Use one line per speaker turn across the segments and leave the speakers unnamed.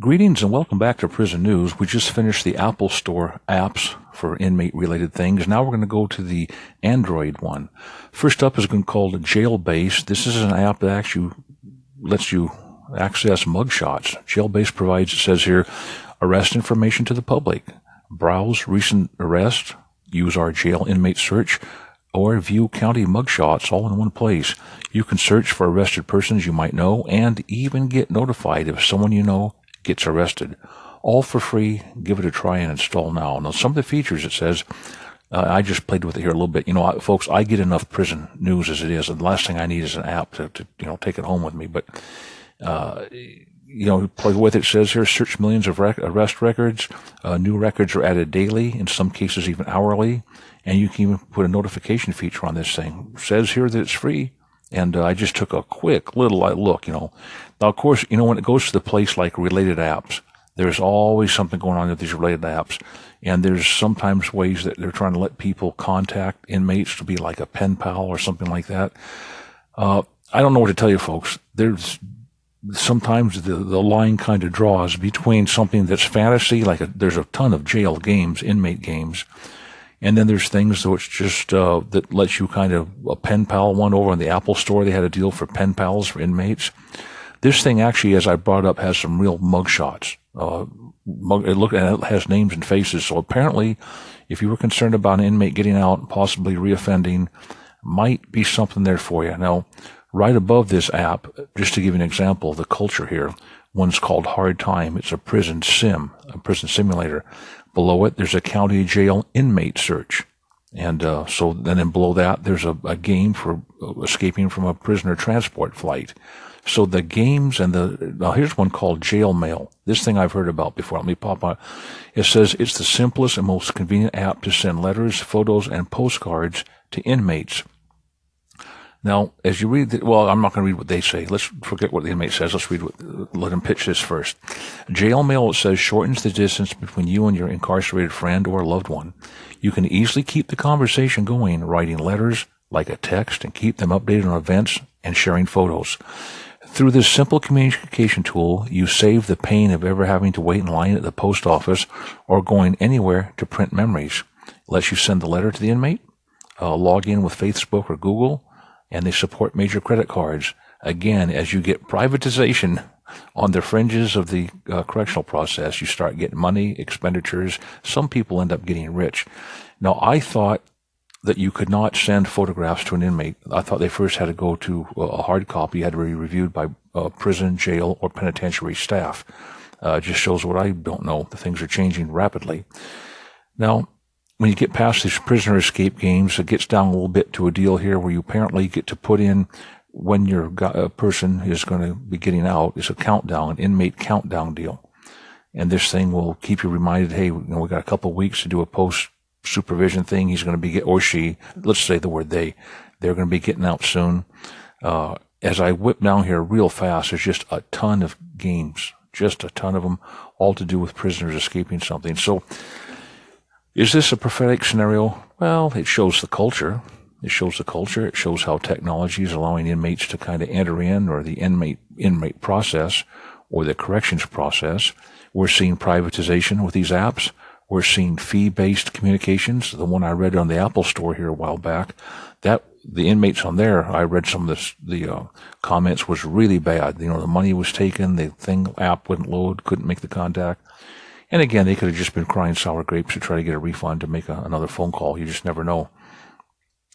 Greetings and welcome back to Prison News. We just finished the Apple Store apps for inmate related things. Now we're going to go to the Android one. First up is going to called Jailbase. This is an app that actually lets you access mugshots. Jailbase provides, it says here, arrest information to the public. Browse recent arrests, use our jail inmate search, or view county mugshots all in one place. You can search for arrested persons you might know and even get notified if someone you know gets arrested. All for free. Give it a try and install now. Now, some of the features it says, uh, I just played with it here a little bit. You know, I, folks, I get enough prison news as it is, and the last thing I need is an app to, to you know, take it home with me. But, uh, you know, play with it. says here, search millions of rec- arrest records. Uh, new records are added daily, in some cases even hourly, and you can even put a notification feature on this thing. It says here that it's free. And uh, I just took a quick little look, you know. Now, of course, you know, when it goes to the place like related apps, there's always something going on with these related apps. And there's sometimes ways that they're trying to let people contact inmates to be like a pen pal or something like that. Uh, I don't know what to tell you, folks. There's sometimes the, the line kind of draws between something that's fantasy, like a, there's a ton of jail games, inmate games, and then there's things which just uh, that lets you kind of a pen pal one over in the Apple Store. They had a deal for pen pals for inmates. This thing actually, as I brought up, has some real mugshots. Uh, mug, it look and it has names and faces. So apparently, if you were concerned about an inmate getting out and possibly reoffending, might be something there for you. Now, right above this app, just to give you an example of the culture here, one's called Hard Time. It's a prison sim, a prison simulator. Below it, there's a county jail inmate search. And uh, so then and below that, there's a, a game for escaping from a prisoner transport flight. So the games and the, now here's one called Jail Mail. This thing I've heard about before. Let me pop on. It says it's the simplest and most convenient app to send letters, photos, and postcards to inmates. Now, as you read, the, well, I'm not going to read what they say. Let's forget what the inmate says. Let's read what, let him pitch this first. Jail mail, it says, shortens the distance between you and your incarcerated friend or loved one. You can easily keep the conversation going, writing letters like a text and keep them updated on events and sharing photos. Through this simple communication tool, you save the pain of ever having to wait in line at the post office or going anywhere to print memories. It lets you send the letter to the inmate, uh, log in with Facebook or Google, and they support major credit cards. Again, as you get privatization on the fringes of the uh, correctional process, you start getting money, expenditures. Some people end up getting rich. Now, I thought that you could not send photographs to an inmate. I thought they first had to go to a hard copy, had to be reviewed by uh, prison, jail, or penitentiary staff. Uh, just shows what I don't know. The things are changing rapidly. Now, when you get past these prisoner escape games, it gets down a little bit to a deal here where you apparently get to put in when your person is going to be getting out. It's a countdown, an inmate countdown deal. And this thing will keep you reminded, hey, you know, we got a couple weeks to do a post supervision thing. He's going to be get, or she, let's say the word they, they're going to be getting out soon. Uh, as I whip down here real fast, there's just a ton of games, just a ton of them, all to do with prisoners escaping something. So, is this a prophetic scenario? Well, it shows the culture. It shows the culture. It shows how technology is allowing inmates to kind of enter in or the inmate, inmate process or the corrections process. We're seeing privatization with these apps. We're seeing fee-based communications. The one I read on the Apple Store here a while back, that the inmates on there, I read some of this, the uh, comments was really bad. You know, the money was taken, the thing app wouldn't load, couldn't make the contact. And again, they could have just been crying sour grapes to try to get a refund to make a, another phone call. You just never know.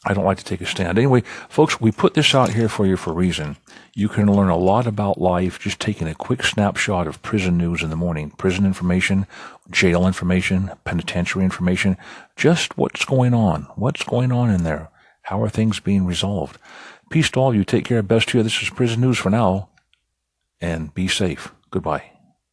I don't like to take a stand. Anyway, folks, we put this out here for you for a reason. You can learn a lot about life just taking a quick snapshot of prison news in the morning. Prison information, jail information, penitentiary information, just what's going on. What's going on in there? How are things being resolved? Peace to all you. Take care. Best to you. This is prison news for now. And be safe. Goodbye.